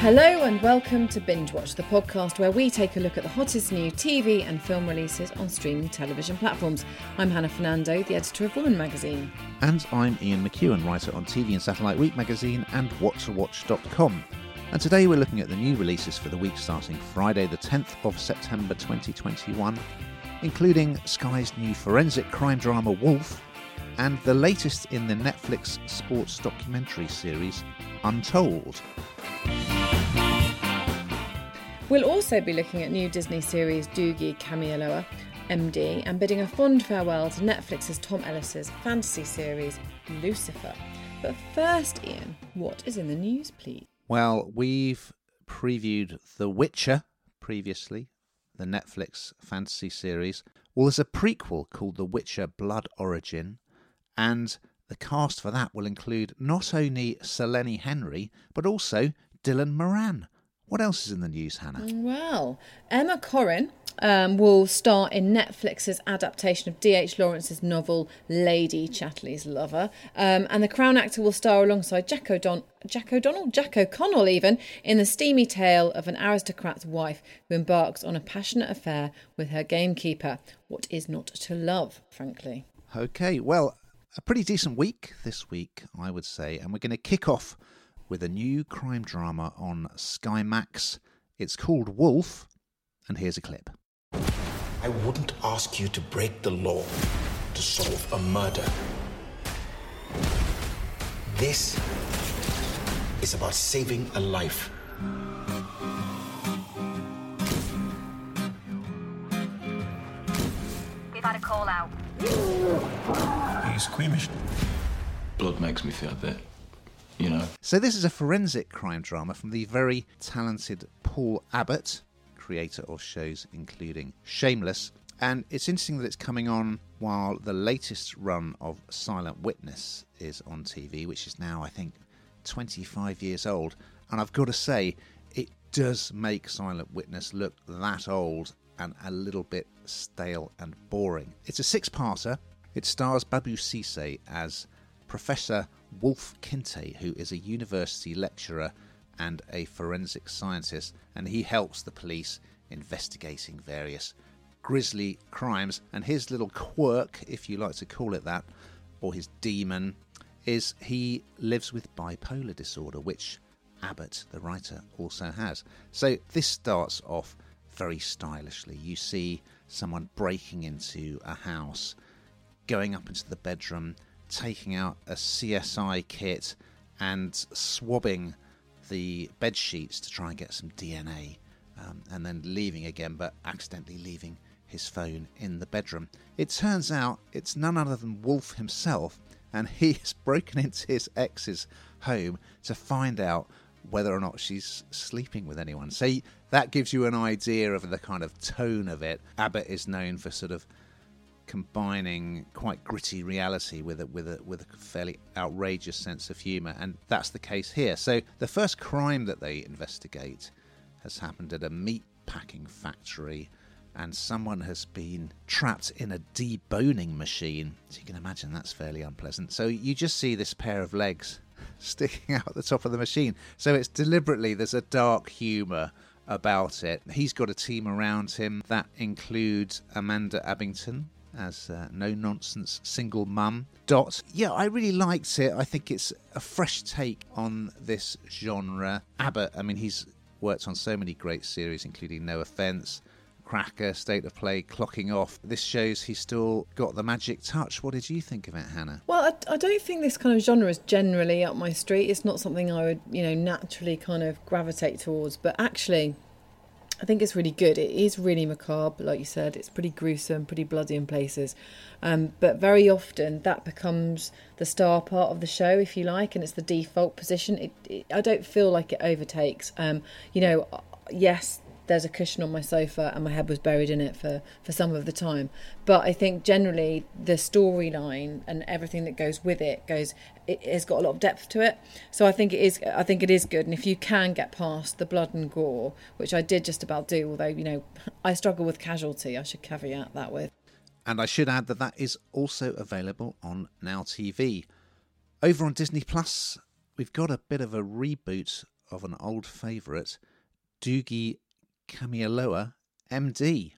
Hello and welcome to Binge Watch, the podcast where we take a look at the hottest new TV and film releases on streaming television platforms. I'm Hannah Fernando, the editor of Woman magazine. And I'm Ian McEwan, writer on TV and Satellite Week magazine and WhatToWatch.com. And today we're looking at the new releases for the week starting Friday, the 10th of September 2021, including Sky's new forensic crime drama Wolf and the latest in the Netflix sports documentary series Untold. We'll also be looking at new Disney series Doogie Kameāloha, MD, and bidding a fond farewell to Netflix's Tom Ellis's fantasy series Lucifer. But first, Ian, what is in the news, please? Well, we've previewed The Witcher previously, the Netflix fantasy series. Well, there's a prequel called The Witcher Blood Origin, and the cast for that will include not only Sir Lenny Henry, but also Dylan Moran. What else is in the news, Hannah? Well, Emma Corrin um, will star in Netflix's adaptation of D.H. Lawrence's novel Lady Chatterley's Lover, um, and the Crown actor will star alongside Jack, O'Don- Jack O'Donnell, Jack O'Connell, even in the steamy tale of an aristocrat's wife who embarks on a passionate affair with her gamekeeper. What is not to love, frankly? Okay, well, a pretty decent week this week, I would say, and we're going to kick off with a new crime drama on Sky Max. It's called Wolf, and here's a clip. I wouldn't ask you to break the law to solve a murder. This is about saving a life. We've had a call out. Are you squeamish? Blood makes me feel a bit, you know. So, this is a forensic crime drama from the very talented Paul Abbott, creator of shows including Shameless. And it's interesting that it's coming on while the latest run of Silent Witness is on TV, which is now, I think, 25 years old. And I've got to say, it does make Silent Witness look that old and a little bit stale and boring. It's a six parter. It stars Babou Ceesay as Professor Wolf Kinte, who is a university lecturer and a forensic scientist, and he helps the police investigating various grisly crimes. And his little quirk, if you like to call it that, or his demon, is he lives with bipolar disorder, which Abbott, the writer, also has. So this starts off very stylishly. You see someone breaking into a house, going up into the bedroom, taking out a CSI kit, and swabbing the bed sheets to try and get some DNA, um, and then leaving again, but accidentally leaving his phone in the bedroom. It turns out it's none other than Wolf himself, and he has broken into his ex's home to find out whether or not she's sleeping with anyone. So that gives you an idea of the kind of tone of it. Abbott is known for sort of combining quite gritty reality with a with a with a fairly outrageous sense of humour, and that's the case here. So the first crime that they investigate has happened at a meat packing factory, and someone has been trapped in a deboning machine. So you can imagine that's fairly unpleasant. So you just see this pair of legs sticking out the top of the machine. So it's deliberately there's a dark humour about it. He's got a team around him that includes Amanda Abbington as uh, no nonsense single mum. Dot. Yeah, I really liked it. I think it's a fresh take on this genre. Abbott, I mean, he's worked on so many great series, including No Offence. Cracker, State of Play, clocking off. This shows he's still got the magic touch. What did you think of it, Hannah? Well, I, I, don't think this kind of genre is generally up my street. It's not something I would, you know, naturally kind of gravitate towards. But actually, I think it's really good. It is really macabre, like you said. It's pretty gruesome, pretty bloody in places. Um, but very often that becomes the star part of the show, if you like, and it's the default position. It, it, I don't feel like it overtakes. Um, you know, yes, there's a cushion on my sofa and my head was buried in it for, for some of the time. But I think generally the storyline and everything that goes with it goes it has got a lot of depth to it. So I think it is I think it is good. And if you can get past the blood and gore, which I did just about do, although, you know, I struggle with casualty, I should caveat that with. And I should add that that is also available on Now TV. Over on Disney Plus, we've got a bit of a reboot of an old favourite, Doogie Kamealoha, MD.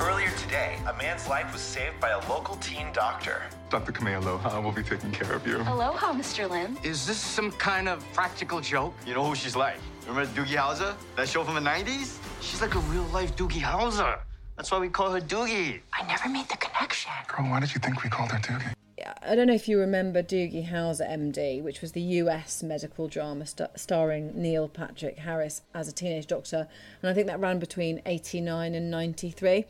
Earlier today, a man's life was saved by a local teen doctor. Dr. Kamealoha will be taking care of you. Aloha, Mr. Lim. Is this some kind of practical joke? You know who she's like? Remember Doogie Howser? That show from the 90s? She's like a real life Doogie Howser. That's why we call her Doogie. I never made the connection. Girl, why did you think we called her Doogie? I don't know if you remember Doogie Howser MD, which was the US medical drama st- starring Neil Patrick Harris as a teenage doctor, and I think that ran between 89 and 93.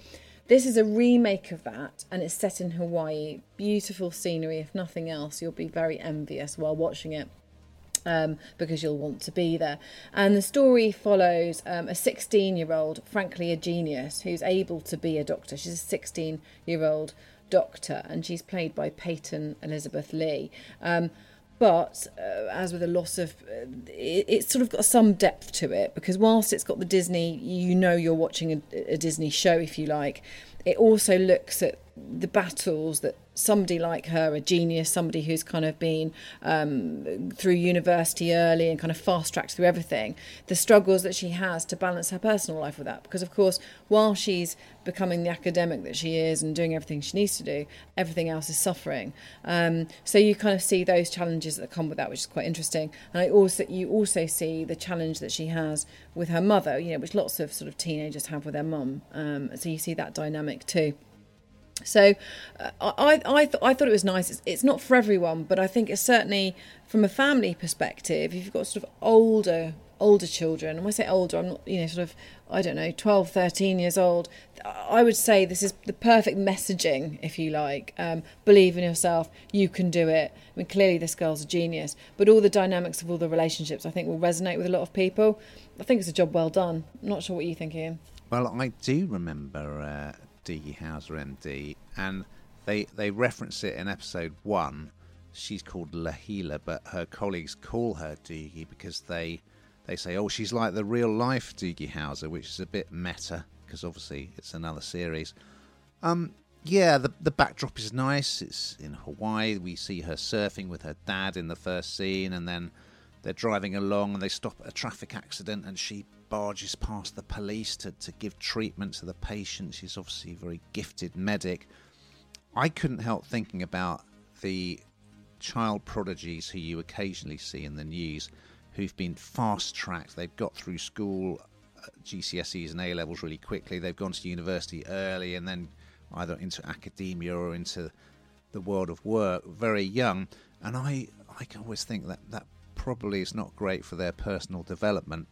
This is a remake of that, and it's set in Hawaii. Beautiful scenery, if nothing else. You'll be very envious while watching it. Um, because you'll want to be there. And the story follows um, a 16 year old, frankly a genius, who's able to be a doctor. She's a 16 year old doctor, and she's played by Peyton Elizabeth Lee. Um, but uh, as with a loss of, uh, it, it's sort of got some depth to it because whilst it's got the Disney, you know you're watching a, a Disney show if you like. It also looks at the battles that somebody like her, a genius, somebody who's kind of been um, through university early and kind of fast tracked through everything, the struggles that she has to balance her personal life with that. Because, of course, while she's becoming the academic that she is and doing everything she needs to do, everything else is suffering. Um, so you kind of see those challenges that come with that, which is quite interesting. And I also you also see the challenge that she has with her mother, you know, which lots of sort of teenagers have with their mum. Um, so you see that dynamic too. So uh, I I, th- I thought it was nice. It's, it's not for everyone, but I think it's certainly from a family perspective. If you've got sort of older older children, and when I say older, I'm not you know sort of I don't know 12, 13 years old. I would say this is the perfect messaging, if you like. Um, believe in yourself. You can do it. I mean, clearly this girl's a genius, but all the dynamics of all the relationships, I think, will resonate with a lot of people. I think it's a job well done. I'm not sure what you think, Ian. Well, I do remember uh, Doogie Howser MD, and they they reference it in episode one. She's called Lahela, but her colleagues call her Doogie because they they say, "Oh, she's like the real life Doogie Howser," which is a bit meta because obviously it's another series. Um, yeah, the the backdrop is nice. It's in Hawaii. We see her surfing with her dad in the first scene, and then they're driving along and they stop at a traffic accident, and she barges past the police to, to give treatment to the patient. She's obviously a very gifted medic. I couldn't help thinking about the child prodigies who you occasionally see in the news who've been fast tracked. They've got through school, uh, GCSEs and A levels really quickly. They've gone to university early and then either into academia or into the world of work very young. And I, I always think that that probably is not great for their personal development.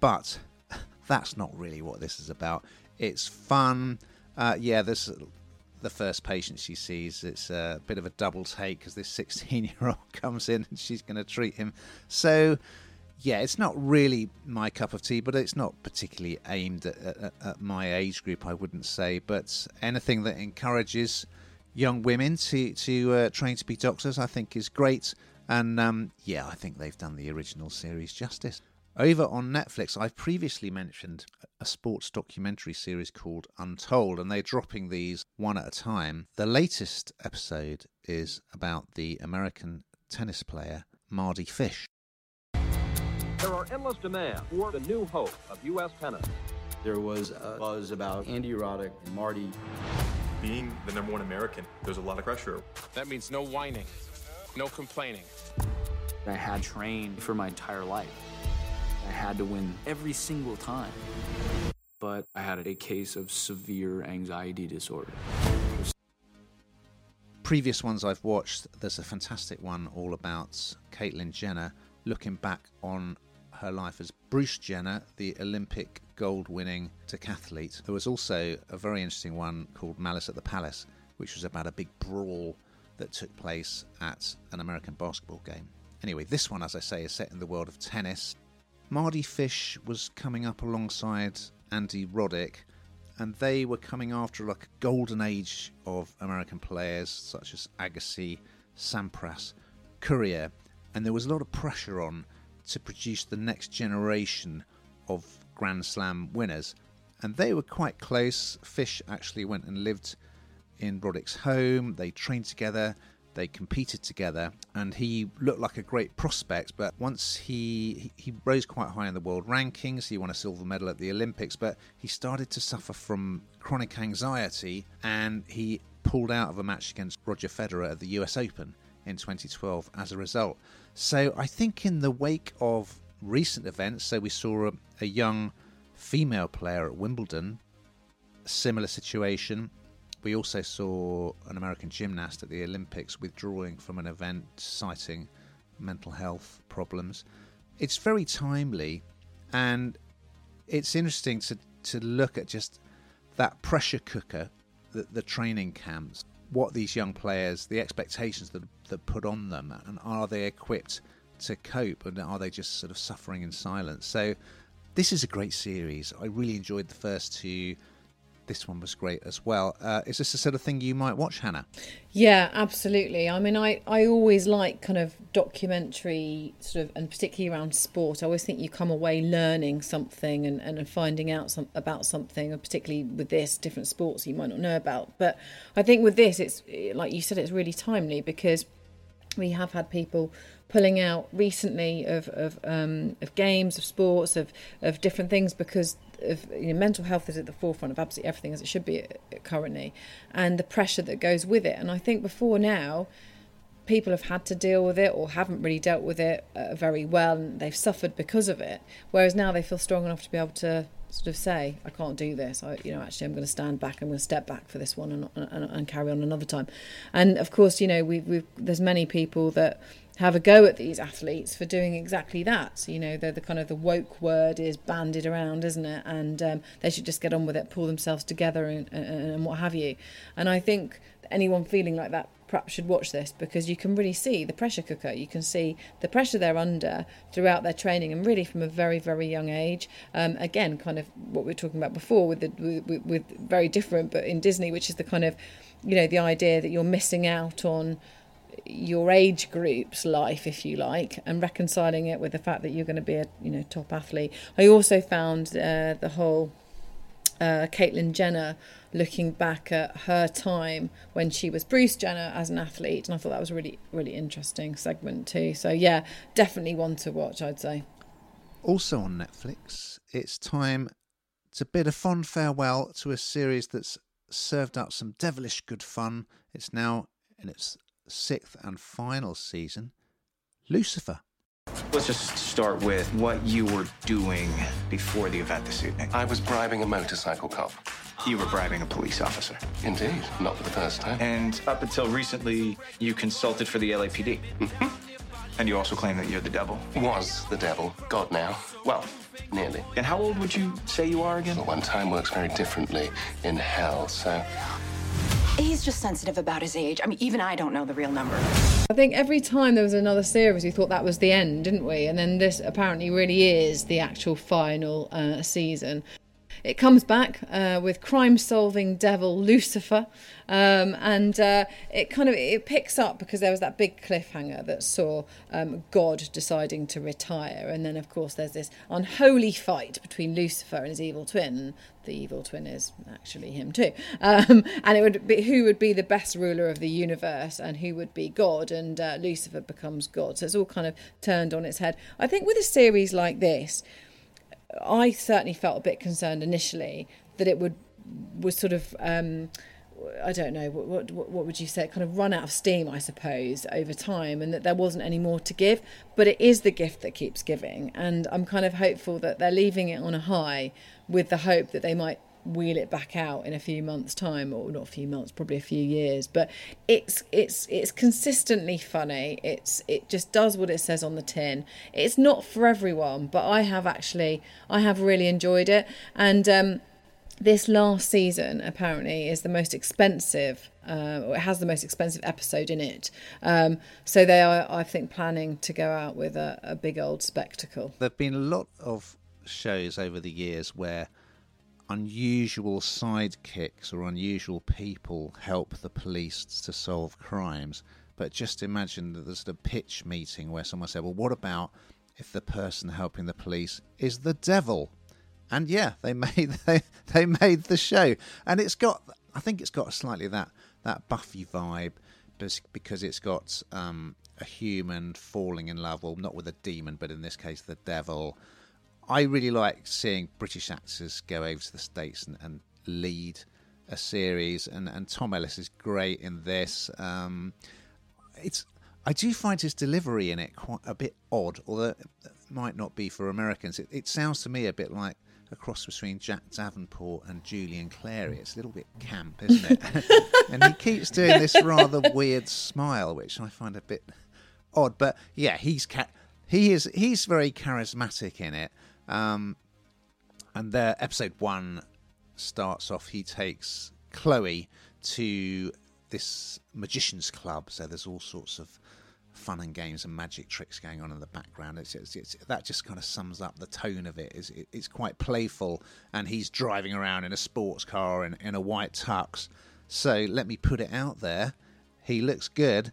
But that's not really what this is about. It's fun. Uh, yeah, this the first patient she sees. It's a bit of a double take because this 16 year old comes in and she's going to treat him. So, yeah, it's not really my cup of tea, but it's not particularly aimed at, at, at my age group, I wouldn't say. But anything that encourages young women to to uh, train to be doctors, I think, is great. And um, yeah, I think they've done the original series justice. Over on Netflix, I've previously mentioned a sports documentary series called Untold, and they're dropping these one at a time. The latest episode is about the American tennis player Mardy Fish. There are endless demand for the new hope of U.S. tennis. There was a buzz about Andy Roddick and Mardy. Being the number one American, there's a lot of pressure. That means no whining, no complaining. I had trained for my entire life. I had to win every single time. But I had a case of severe anxiety disorder. Previous ones I've watched, there's a fantastic one all about Caitlyn Jenner looking back on her life as Bruce Jenner, the Olympic gold winning decathlete. There was also a very interesting one called Malice at the Palace, which was about a big brawl that took place at an American basketball game. Anyway, this one, as I say, is set in the world of tennis. Mardy Fish was coming up alongside Andy Roddick, and they were coming after like a golden age of American players such as Agassi, Sampras, Courier, and there was a lot of pressure on to produce the next generation of Grand Slam winners. And they were quite close. Fish actually went and lived in Roddick's home. They trained together. They competed together, and he looked like a great prospect. But once he he rose quite high in the world rankings, he won a silver medal at the Olympics. But he started to suffer from chronic anxiety, and he pulled out of a match against Roger Federer at the U.S. Open in 2012 as a result. So I think in the wake of recent events, so we saw a, a young female player at Wimbledon, similar situation. We also saw an American gymnast at the Olympics withdrawing from an event citing mental health problems. It's very timely and it's interesting to, to look at just that pressure cooker, the, the training camps, what these young players, the expectations that, that put on them, and are they equipped to cope and are they just sort of suffering in silence? So, this is a great series. I really enjoyed the first two this one was great as well. Uh, is this the sort of thing you might watch, Hannah? Yeah, absolutely. I mean, I, I always like kind of documentary sort of, and particularly around sport. I always think you come away learning something and, and finding out some, about something, and particularly with this, different sports you might not know about. But I think with this, it's like you said, it's really timely because we have had people pulling out recently of of, um, of games, of sports, of of different things because of you know, mental health is at the forefront of absolutely everything as it should be currently, and the pressure that goes with it. And I think before now, people have had to deal with it or haven't really dealt with it uh, very well, and they've suffered because of it. Whereas now they feel strong enough to be able to sort of say, I can't do this. I, you know, actually, I'm going to stand back. I'm going to step back for this one and, and, and carry on another time. And of course, you know, we, we there's many people that have a go at these athletes for doing exactly that. So, you know, the, the kind of the woke word is banded around, isn't it? And um, they should just get on with it, pull themselves together, and, and, and what have you. And I think anyone feeling like that perhaps should watch this because you can really see the pressure cooker. You can see the pressure they're under throughout their training and really from a very, very young age. Um, again, kind of what we were talking about before with, the, with, with very different, but in Disney, which is the kind of, you know, the idea that you're missing out on your age group's life, if you like, and reconciling it with the fact that you're going to be a you know top athlete. I also found uh, the whole uh, Caitlyn Jenner looking back at her time when she was Bruce Jenner as an athlete, and I thought that was a really really interesting segment too. So yeah, definitely one to watch. I'd say. Also on Netflix, it's time to bid a fond farewell to a series that's served up some devilish good fun. It's now in its sixth and final season, Lucifer. Let's just start with what you were doing before the event this evening. I was bribing a motorcycle cop. You were bribing a police officer. Indeed, not for the first time. And up until recently, you consulted for the LAPD. Mm-hmm. And you also claim that you're the devil. Was the devil. God now. Well, nearly. And how old would you say you are again? Well, one time works very differently in hell, so He's just sensitive about his age. I mean, even I don't know the real number. I think every time there was another series, we thought that was the end, didn't we? And then this apparently really is the actual final uh, season. It comes back uh, with crime-solving devil Lucifer, um, and uh, it kind of it picks up because there was that big cliffhanger that saw um, God deciding to retire, and then of course there's this unholy fight between Lucifer and his evil twin. The evil twin is actually him too, um, and it would be who would be the best ruler of the universe and who would be God, and uh, Lucifer becomes God. So it's all kind of turned on its head. I think with a series like this I certainly felt a bit concerned initially that it would was sort of um, I don't know what, what what would you say kind of run out of steam I suppose over time and that there wasn't any more to give. But it is the gift that keeps giving and I'm kind of hopeful that they're leaving it on a high with the hope that they might wheel it back out in a few months time or not a few months probably a few years. But it's it's it's consistently funny. It's it just does what it says on the tin. It's not for everyone but i have actually i have really enjoyed it. And um this last season apparently is the most expensive uh, it has the most expensive episode in it. Um, so they are i think planning to go out with a, a big old spectacle. There have been a lot of shows over the years where unusual sidekicks or unusual people help the police to solve crimes. But just imagine that there's a pitch meeting where someone said, Well, what about if the person helping the police is the devil? And yeah, they made they, they made the show. And it's got I think it's got slightly that that Buffy vibe because it's got um, a human falling in love, well, not with a demon, but in this case, the devil. I really like seeing British actors go over to the States and, and lead a series, and, and Tom Ellis is great in this. Um, it's I do find his delivery in it quite a bit odd, although it might not be for Americans. It, it sounds to me a bit like a cross between Jack Davenport and Julian Clary. It's a little bit camp, isn't it? and he keeps doing this rather weird smile, which I find a bit odd. But yeah, he's ca- he is he's very charismatic in it. Um, and the episode one starts off. He takes Chloe to this magician's club. So there's all sorts of fun and games and magic tricks going on in the background. It's, it's, it's that just kind of sums up the tone of it. It's, it's quite playful, and he's driving around in a sports car and in a white tux. So let me put it out there. He looks good.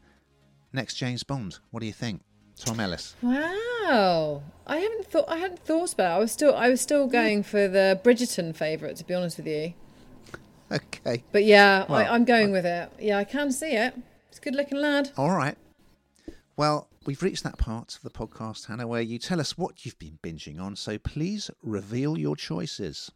Next James Bond. What do you think, Tom Ellis? Wow, I haven't thought. I hadn't thought about. It. I was still. I was still going for the Bridgerton favourite. To be honest with you. Okay. But yeah, Well, I, I'm going with it. Yeah, I can see it. It's a good looking lad. All right. Well, we've reached that part of the podcast, Hannah, where you tell us what you've been binging on. So please reveal your choices.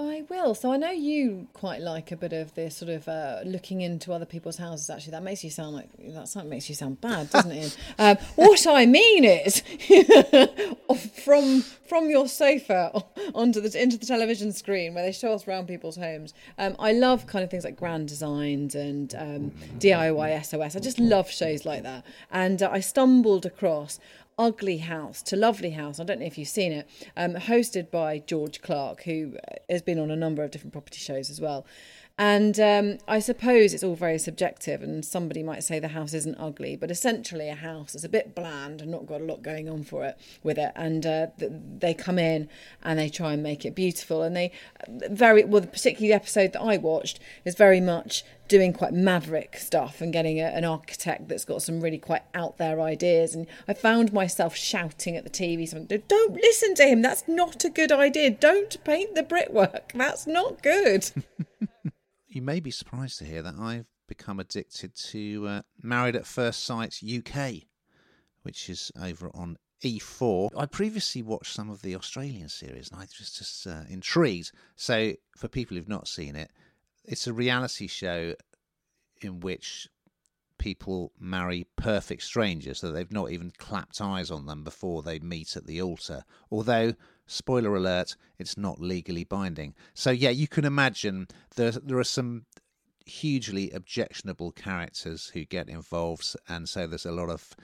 I will. So I know you quite like a bit of this sort of uh, looking into other people's houses. Actually, that makes you sound like that makes you sound bad, doesn't it? um, what I mean is, from from your sofa onto the into the television screen where they show us around people's homes. Um, I love kind of things like grand designs and um, DIY SOS. I just love shows like that. And uh, I stumbled across Ugly House to Lovely House. I don't know if you've seen it, um, hosted by George Clarke, who uh, has been on a number of different property shows as well. And um, I suppose it's all very subjective, and somebody might say the house isn't ugly, but essentially a house is a bit bland and not got a lot going on for it with it. And uh, they come in and they try and make it beautiful. And they very well, particularly the episode that I watched is very much doing quite maverick stuff and getting a, an architect that's got some really quite out there ideas. And I found myself shouting at the TV, something, "Don't listen to him. That's not a good idea. Don't paint the brickwork. That's not good." You may be surprised to hear that I've become addicted to uh, Married at First Sight UK, which is over on E4. I previously watched some of the Australian series and I was just, uh, intrigued. So, for people who've not seen it, it's a reality show in which people marry perfect strangers so they've not even clapped eyes on them before they meet at the altar. Although, spoiler alert, it's not legally binding. So yeah, you can imagine there there are some hugely objectionable characters who get involved, and so there's a lot of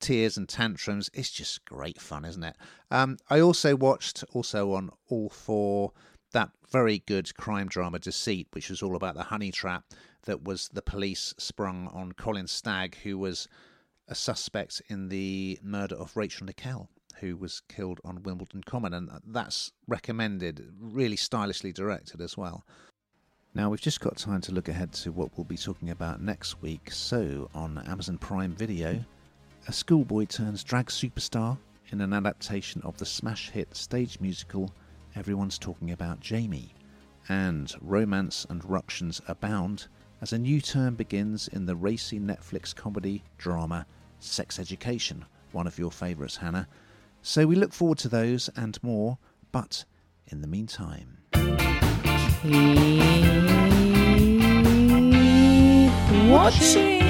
tears and tantrums. It's just great fun, isn't it? Um, I also watched also on all four that very good crime drama Deceit, which was all about the honey trap that was the police sprung on Colin Stagg, who was a suspect in the murder of Rachel Nickell, who was killed on Wimbledon Common, and that's recommended, really stylishly directed as well. Now, we've just got time to look ahead to what we'll be talking about next week. So, on Amazon Prime Video, a schoolboy turns drag superstar in an adaptation of the smash hit stage musical Everyone's Talking About Jamie. And romance and ructions abound as a new term begins in the racy Netflix comedy drama Sex Education, one of your favourites, Hannah. So we look forward to those and more, but in the meantime. Keep Watching.